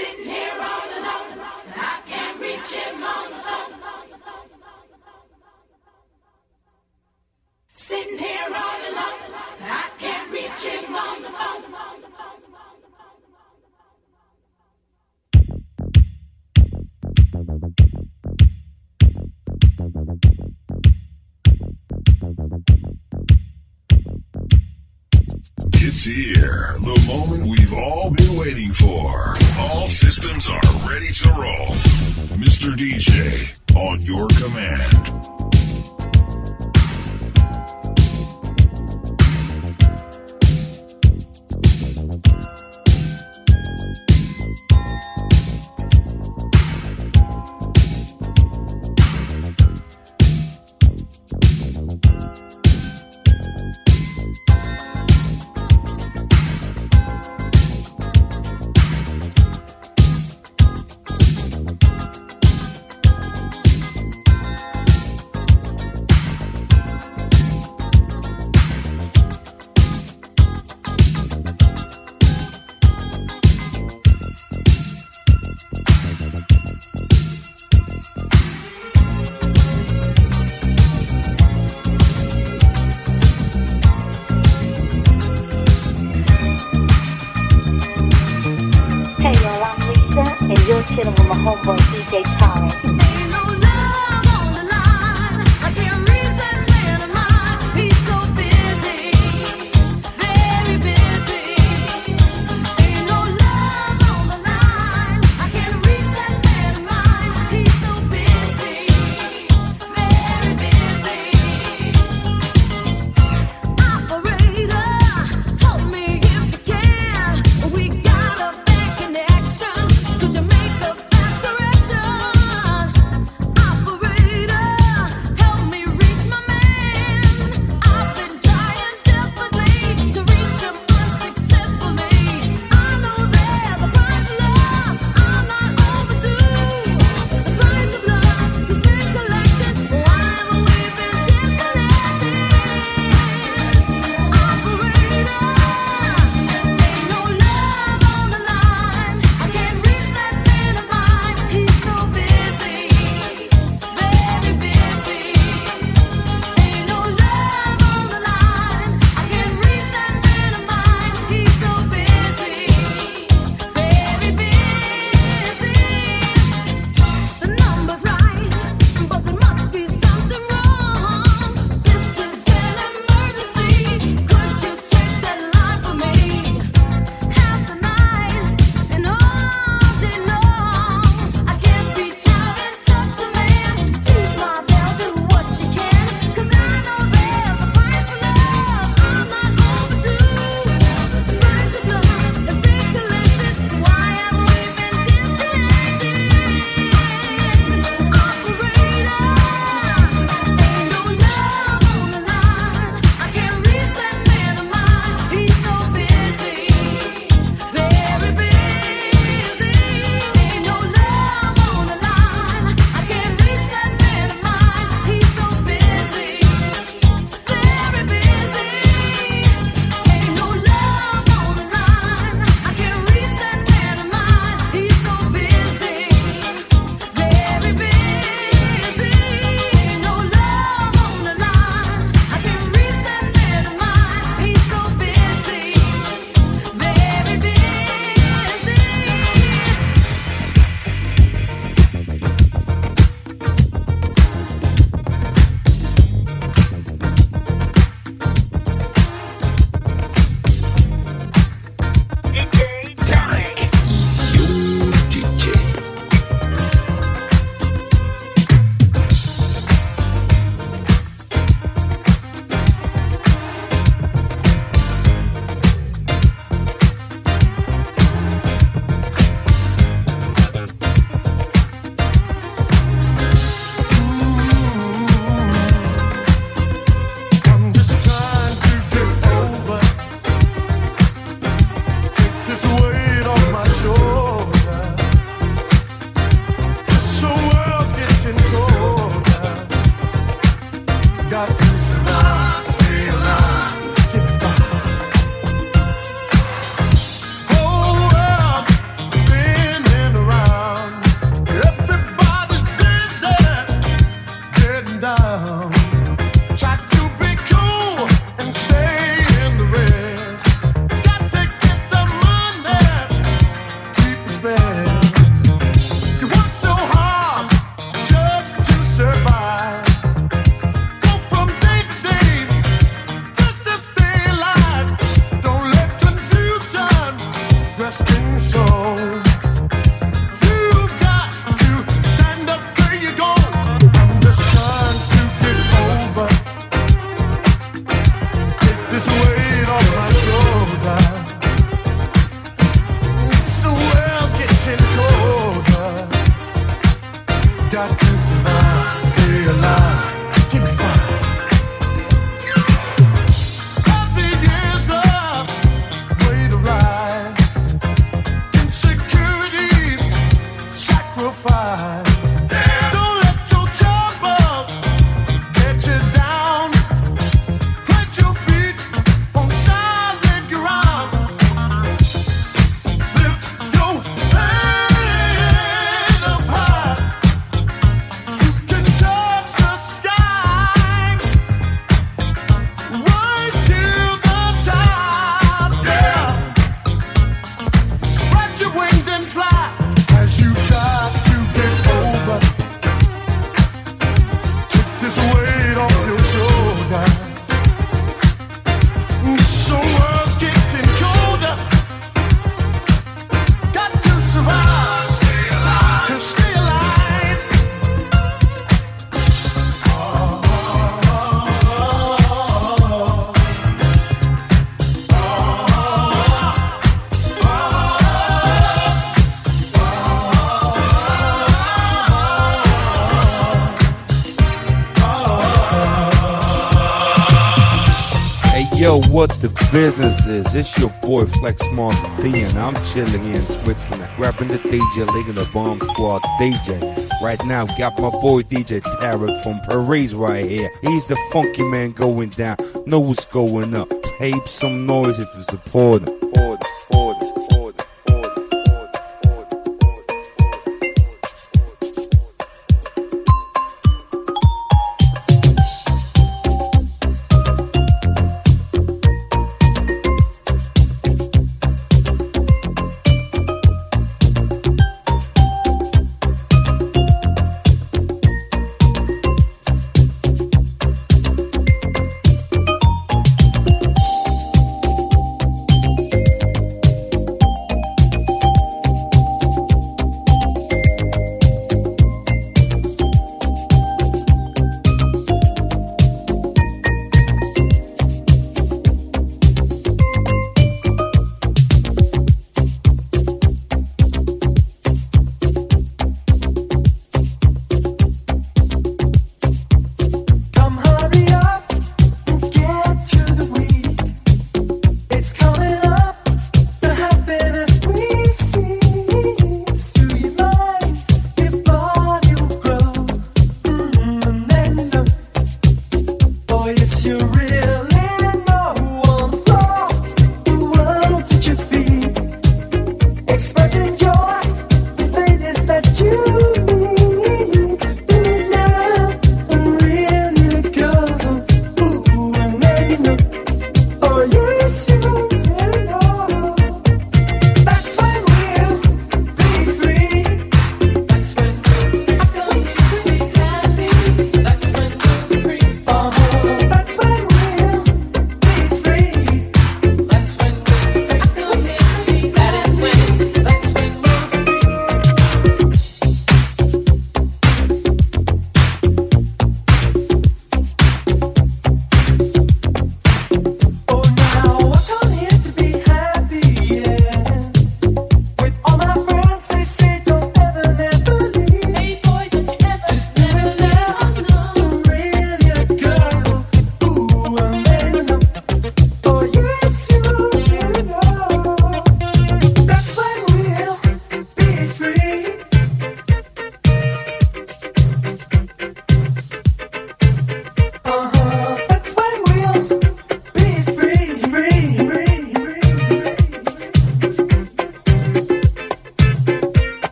Sitting here all alone, I can't reach him on the phone. Sitting here all alone, I can't reach him on the phone. It's here. The moment we've all been waiting for. All systems are ready to roll. Mr. DJ, on your command. the businesses. It's your boy Flex Mark D, and I'm chilling in Switzerland, rapping the DJ League the Bomb Squad DJ. Right now, got my boy DJ Tarek from Paris right here. He's the funky man going down. Know what's going up. Tape some noise if you support him.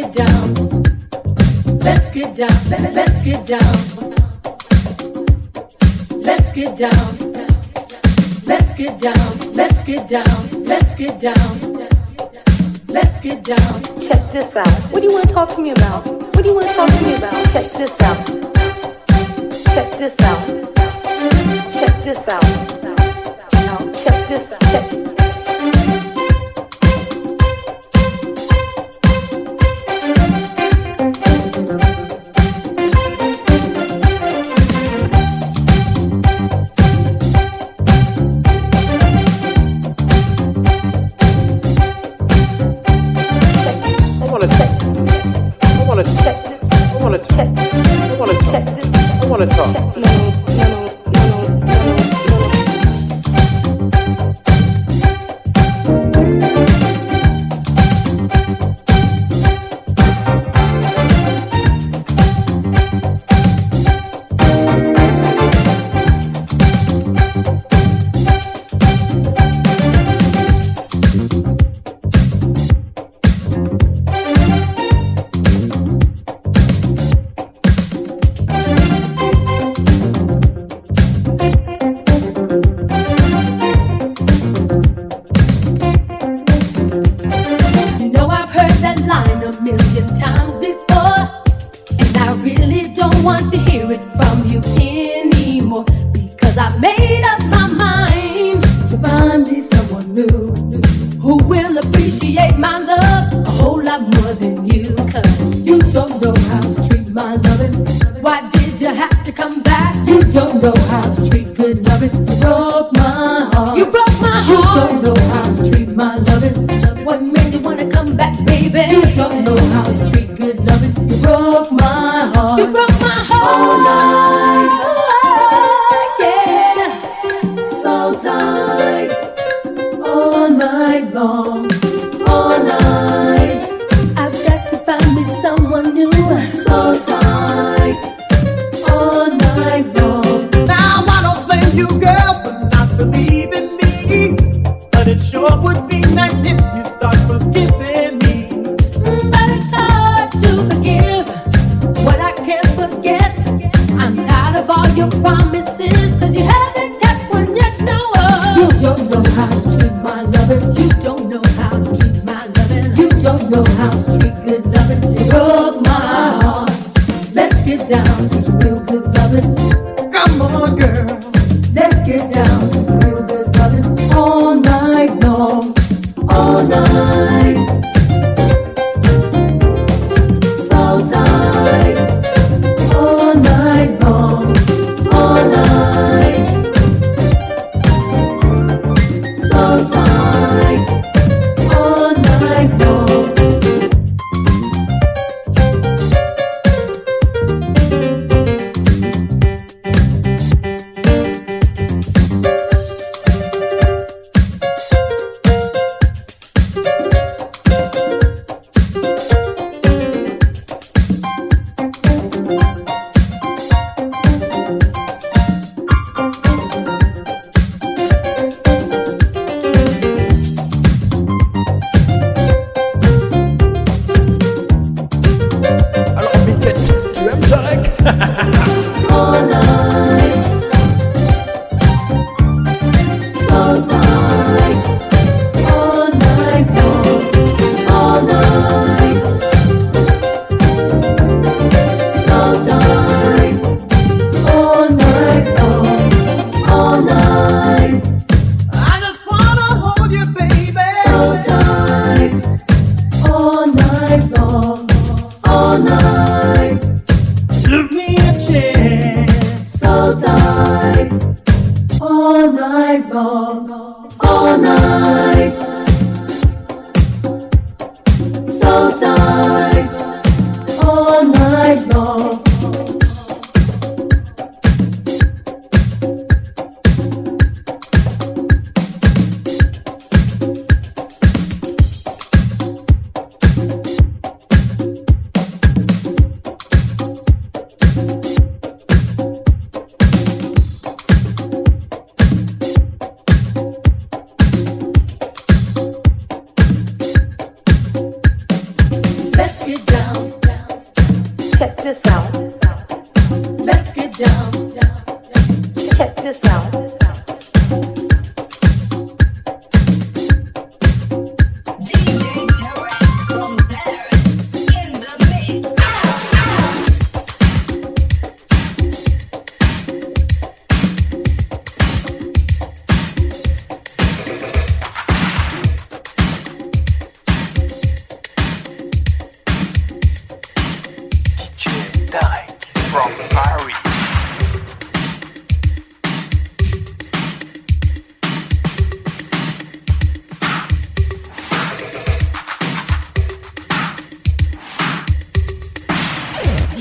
get down. Let's get down. Let's get down. Let's get down. Let's get down. Let's get down. Let's get down. Let's get down. Check this out. What do you want to talk to me about? What do you want to talk to me about? Check this out. Check this out. Check this out. Check this. Check. don't know how to treat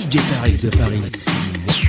DJ Paris de Paris.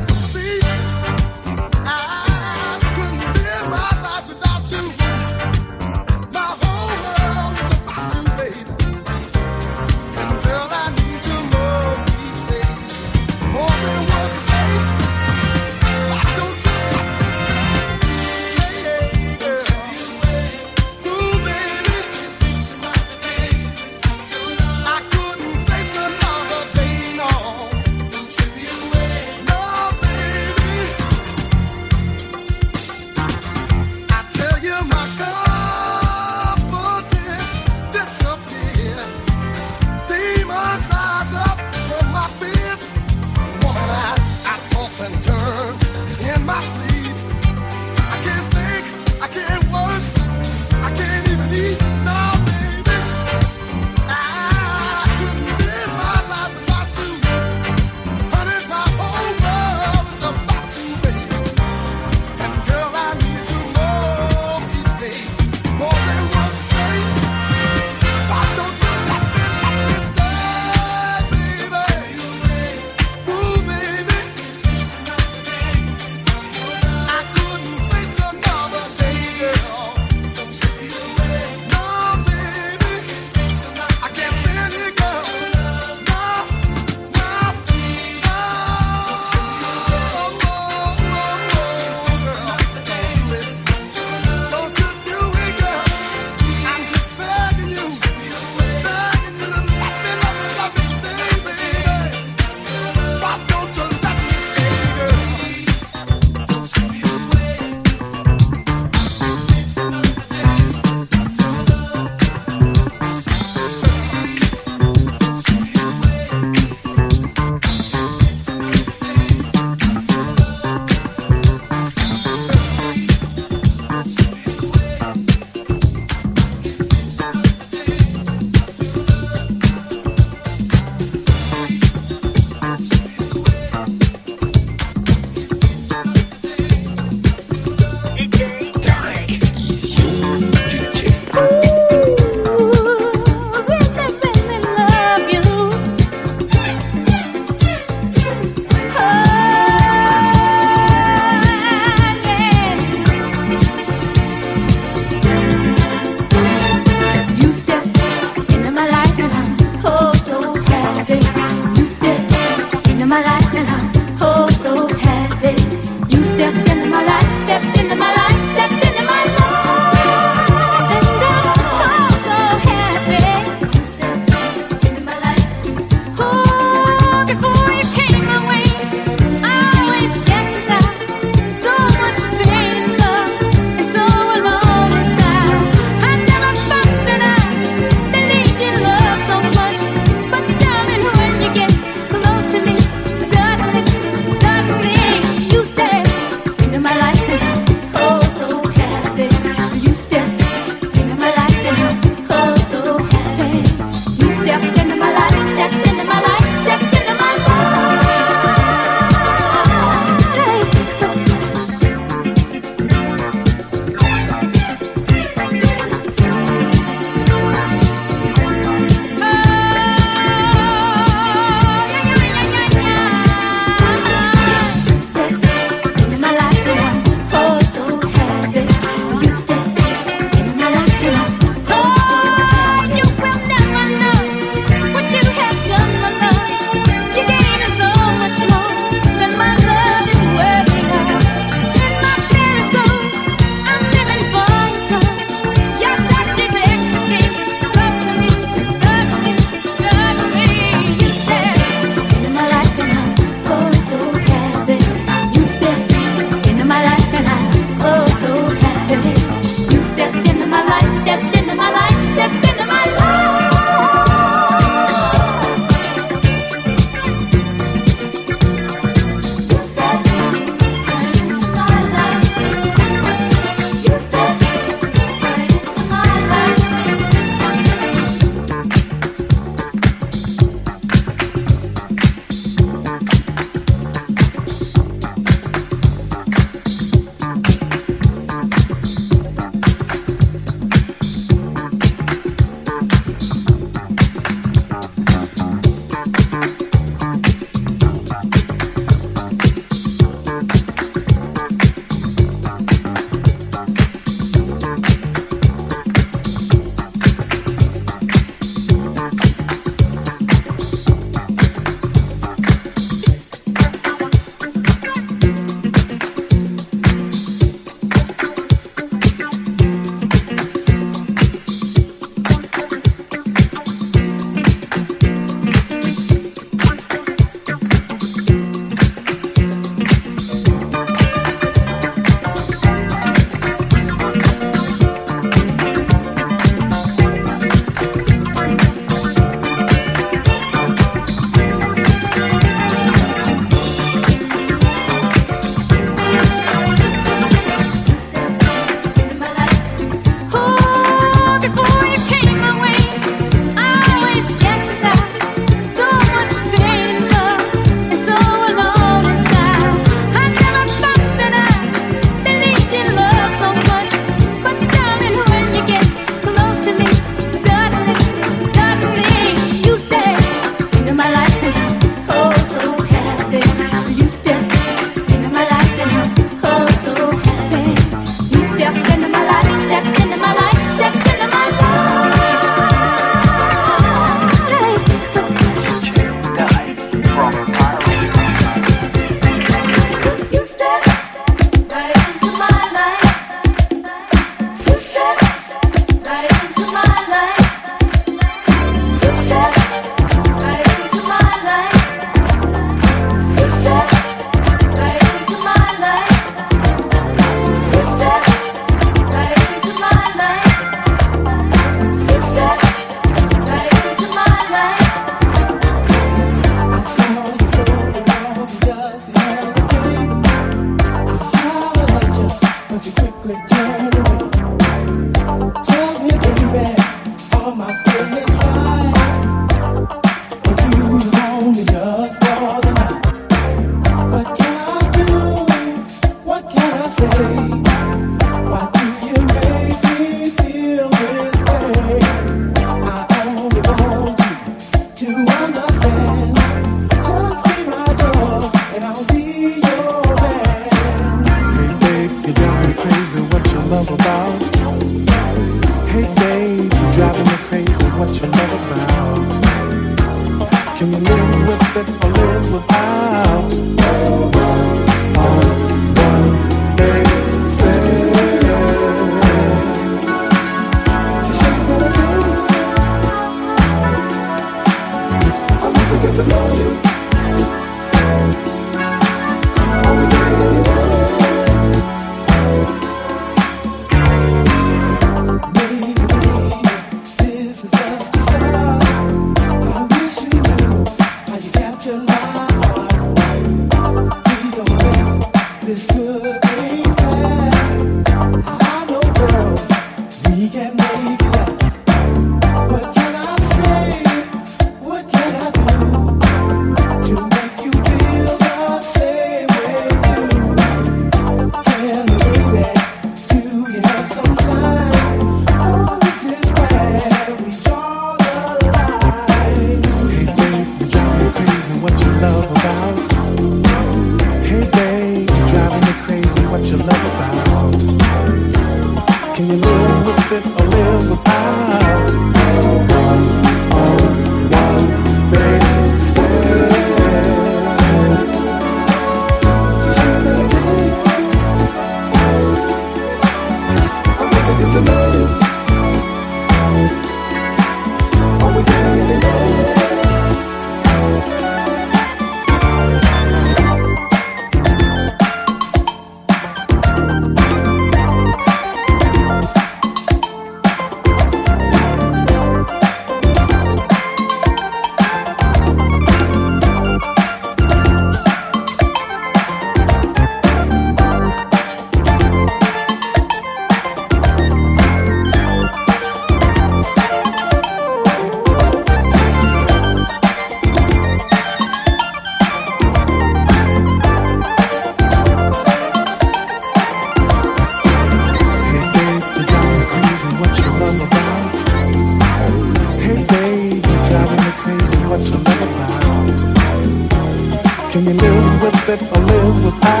that I live without.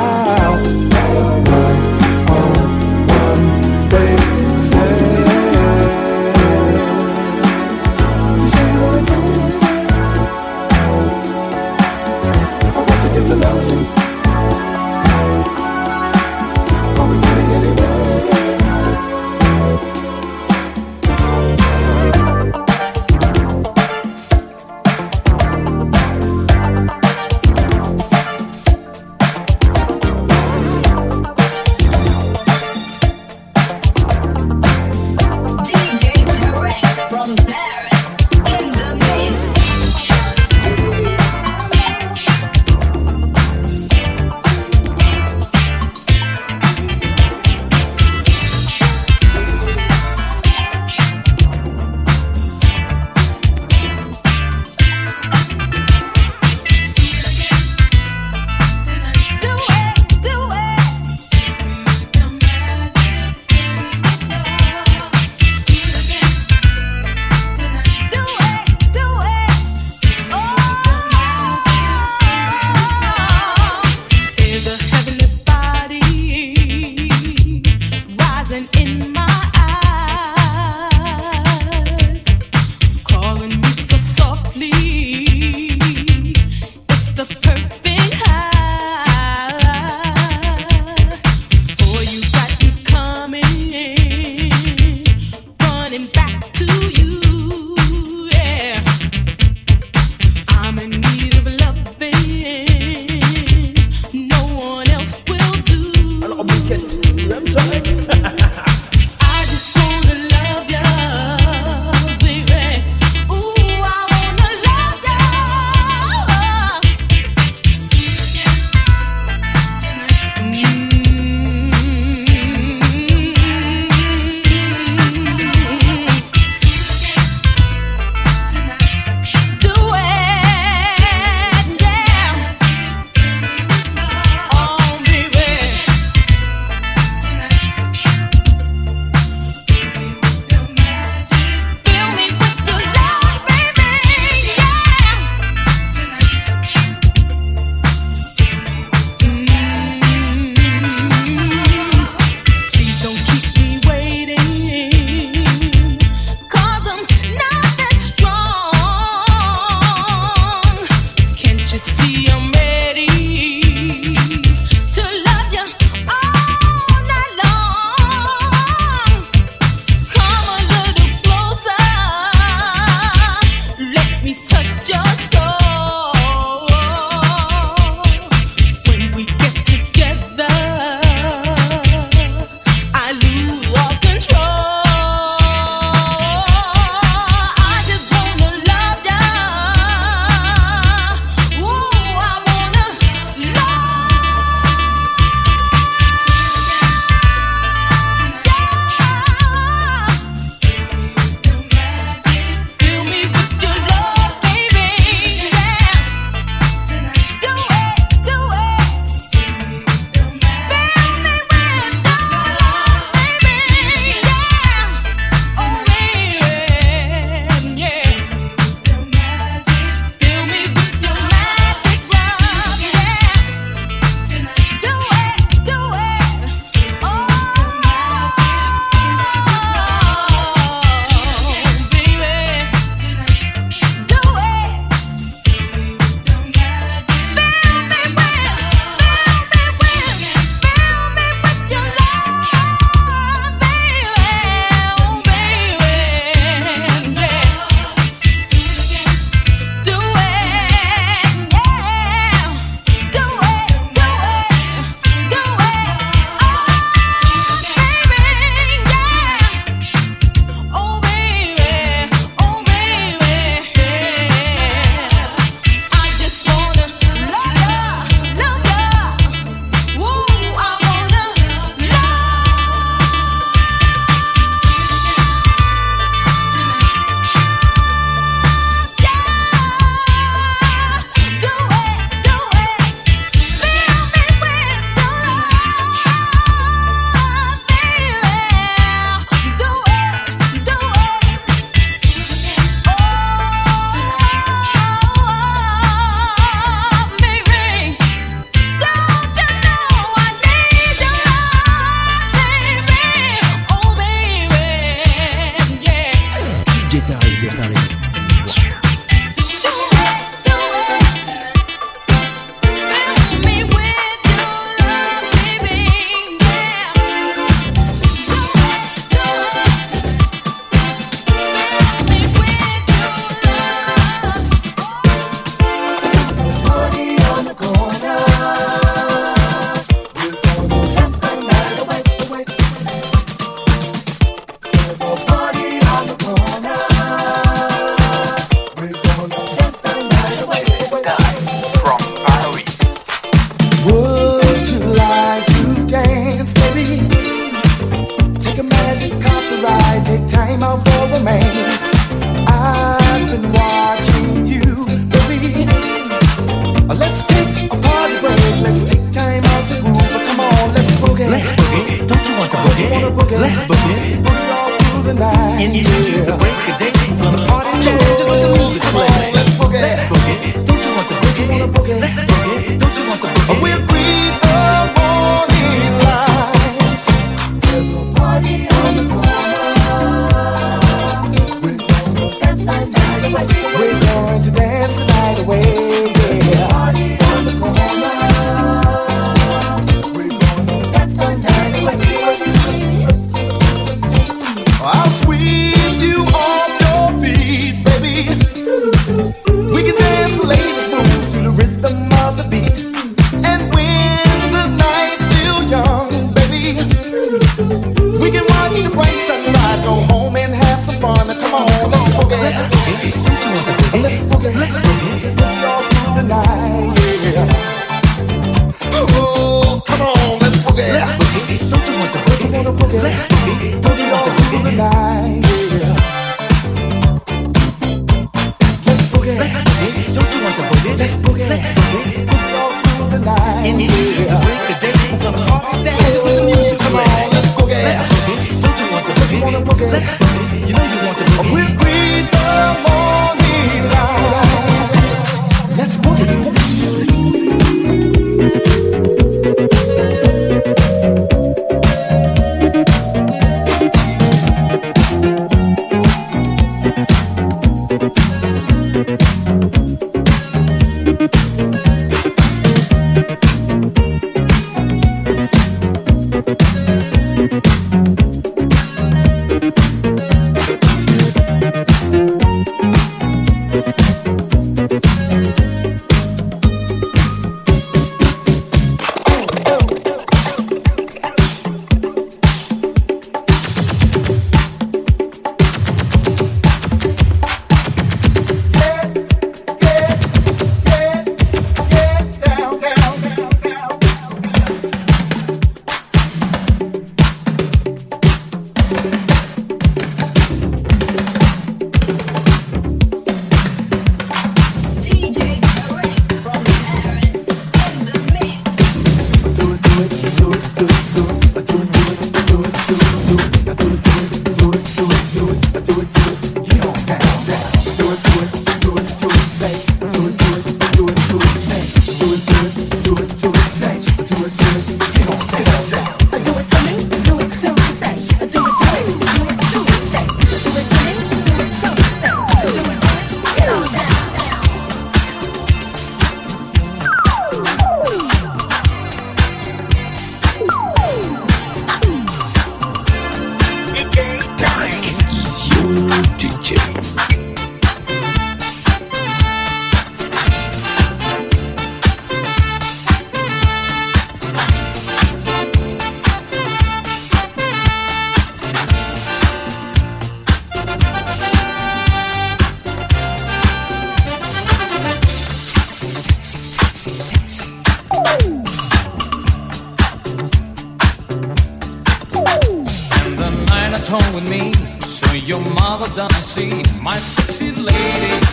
Your mother doesn't see my sexy lady.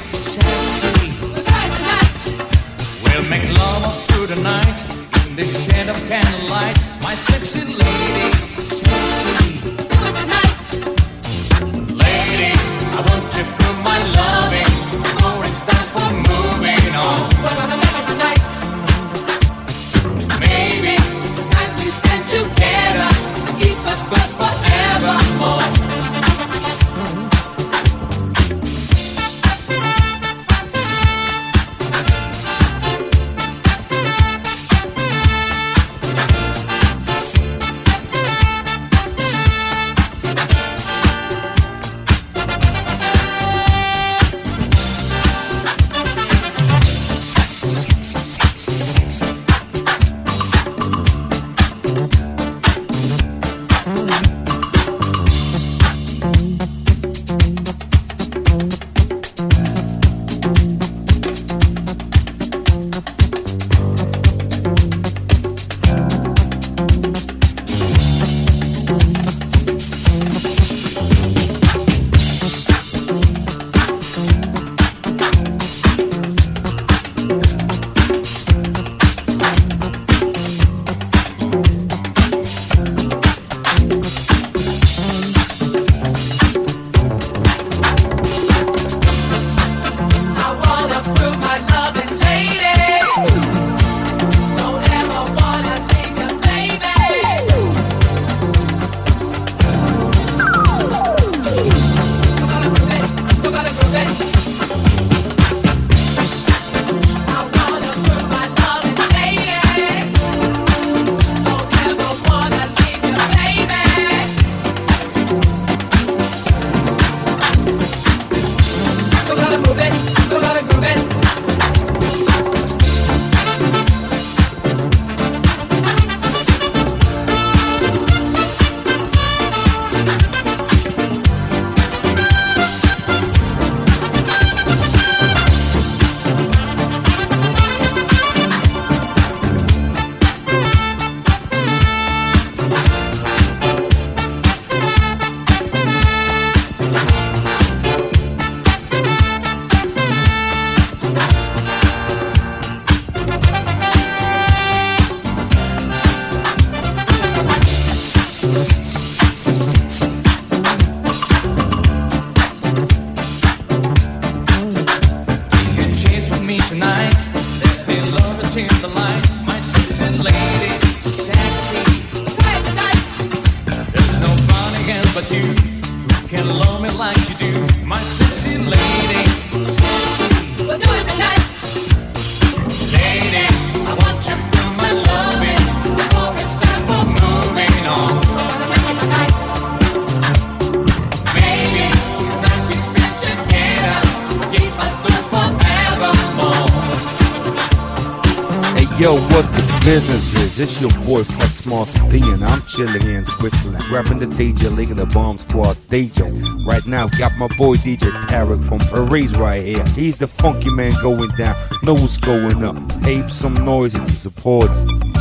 the DJ League and the Bomb Squad DJ. Right now, got my boy DJ Tarek from Paris right here. He's the funky man going down, knows going up. Tape some noise if you support him.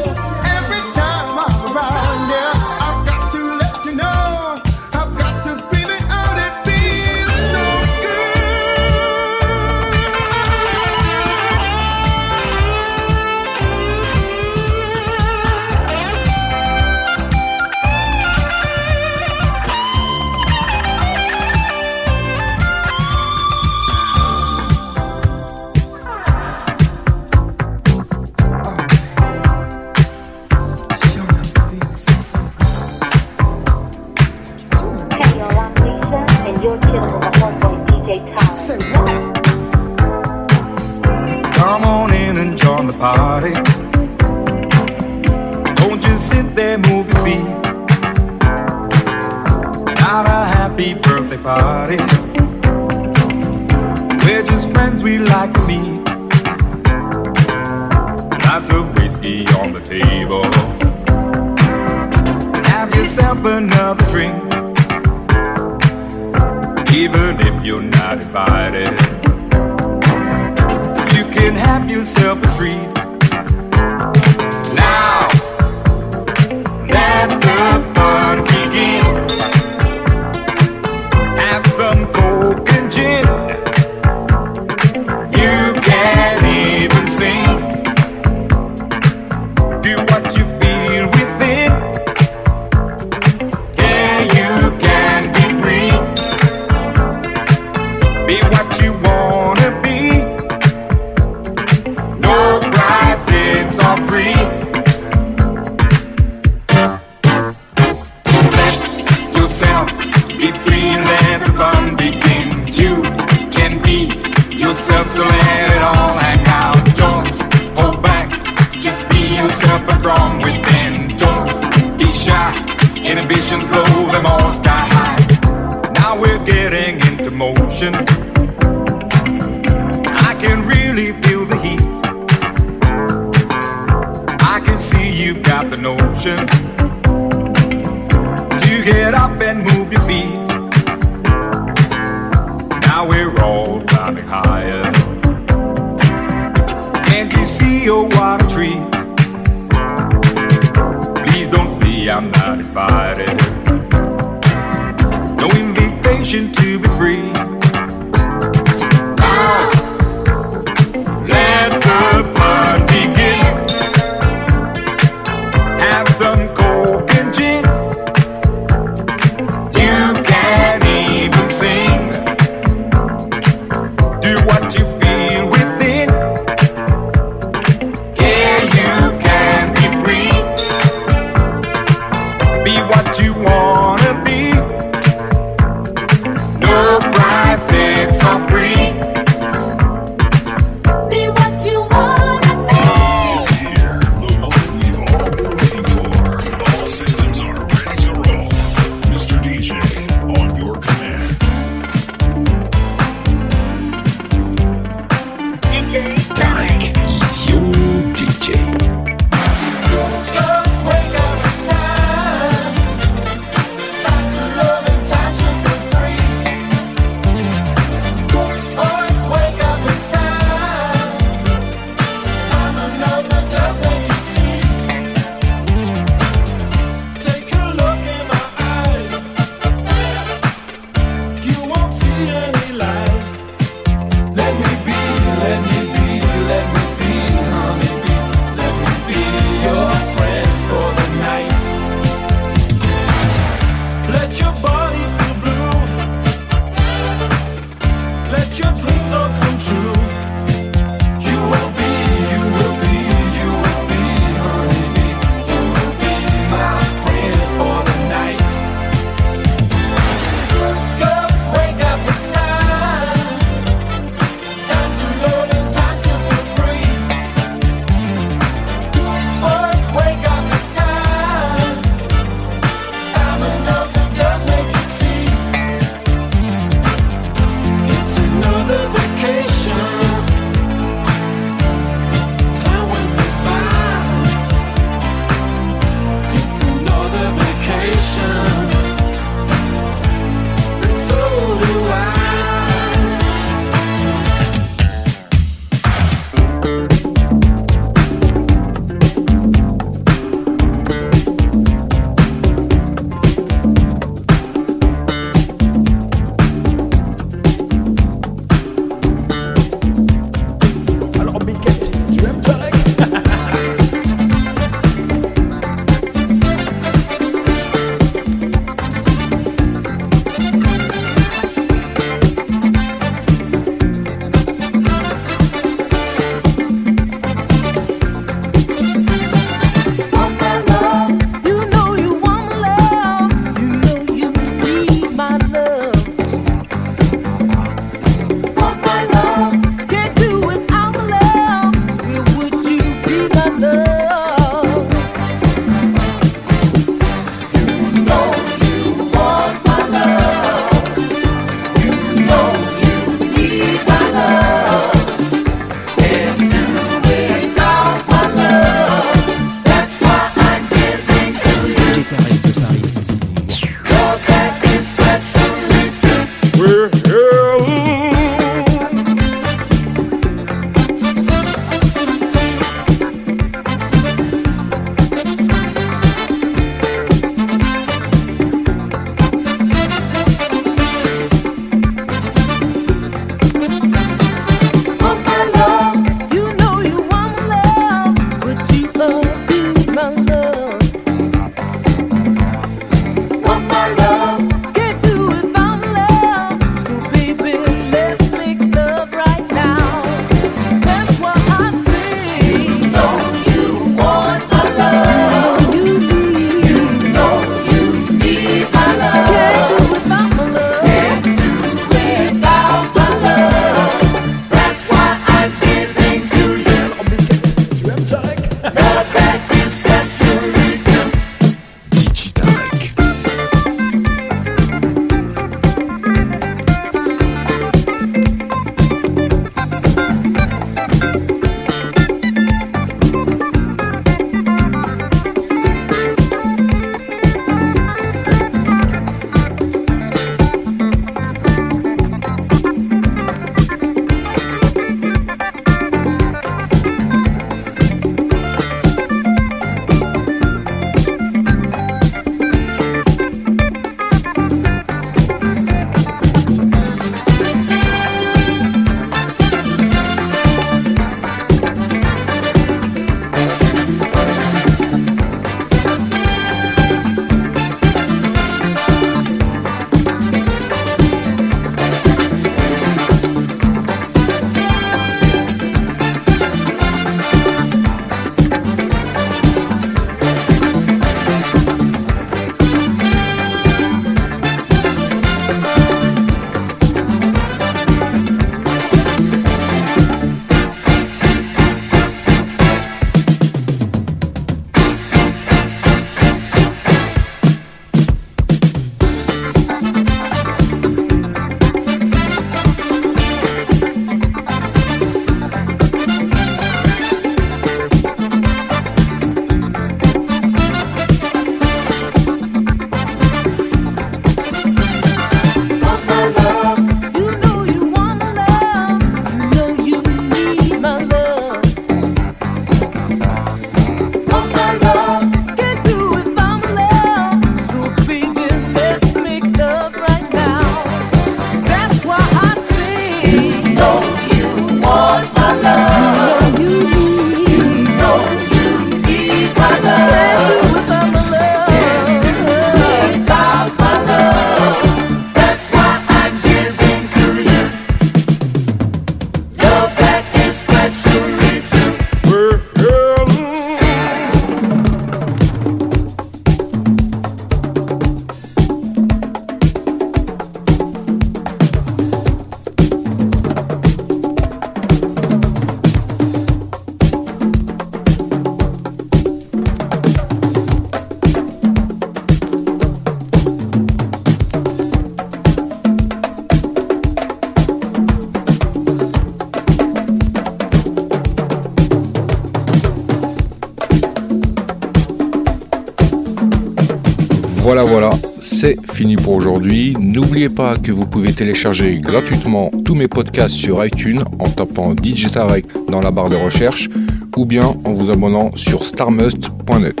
N'oubliez pas que vous pouvez télécharger gratuitement tous mes podcasts sur iTunes en tapant DJ Tarek dans la barre de recherche ou bien en vous abonnant sur starmust.net.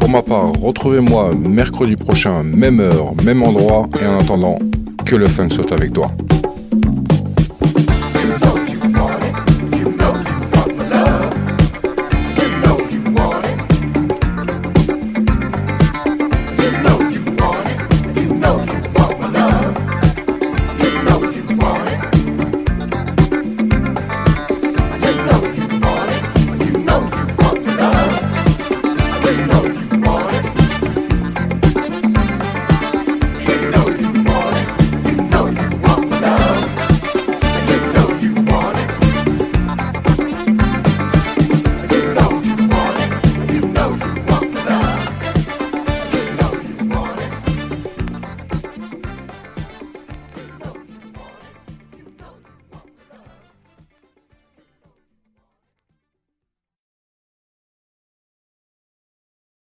Pour ma part, retrouvez-moi mercredi prochain, même heure, même endroit, et en attendant, que le fun soit avec toi.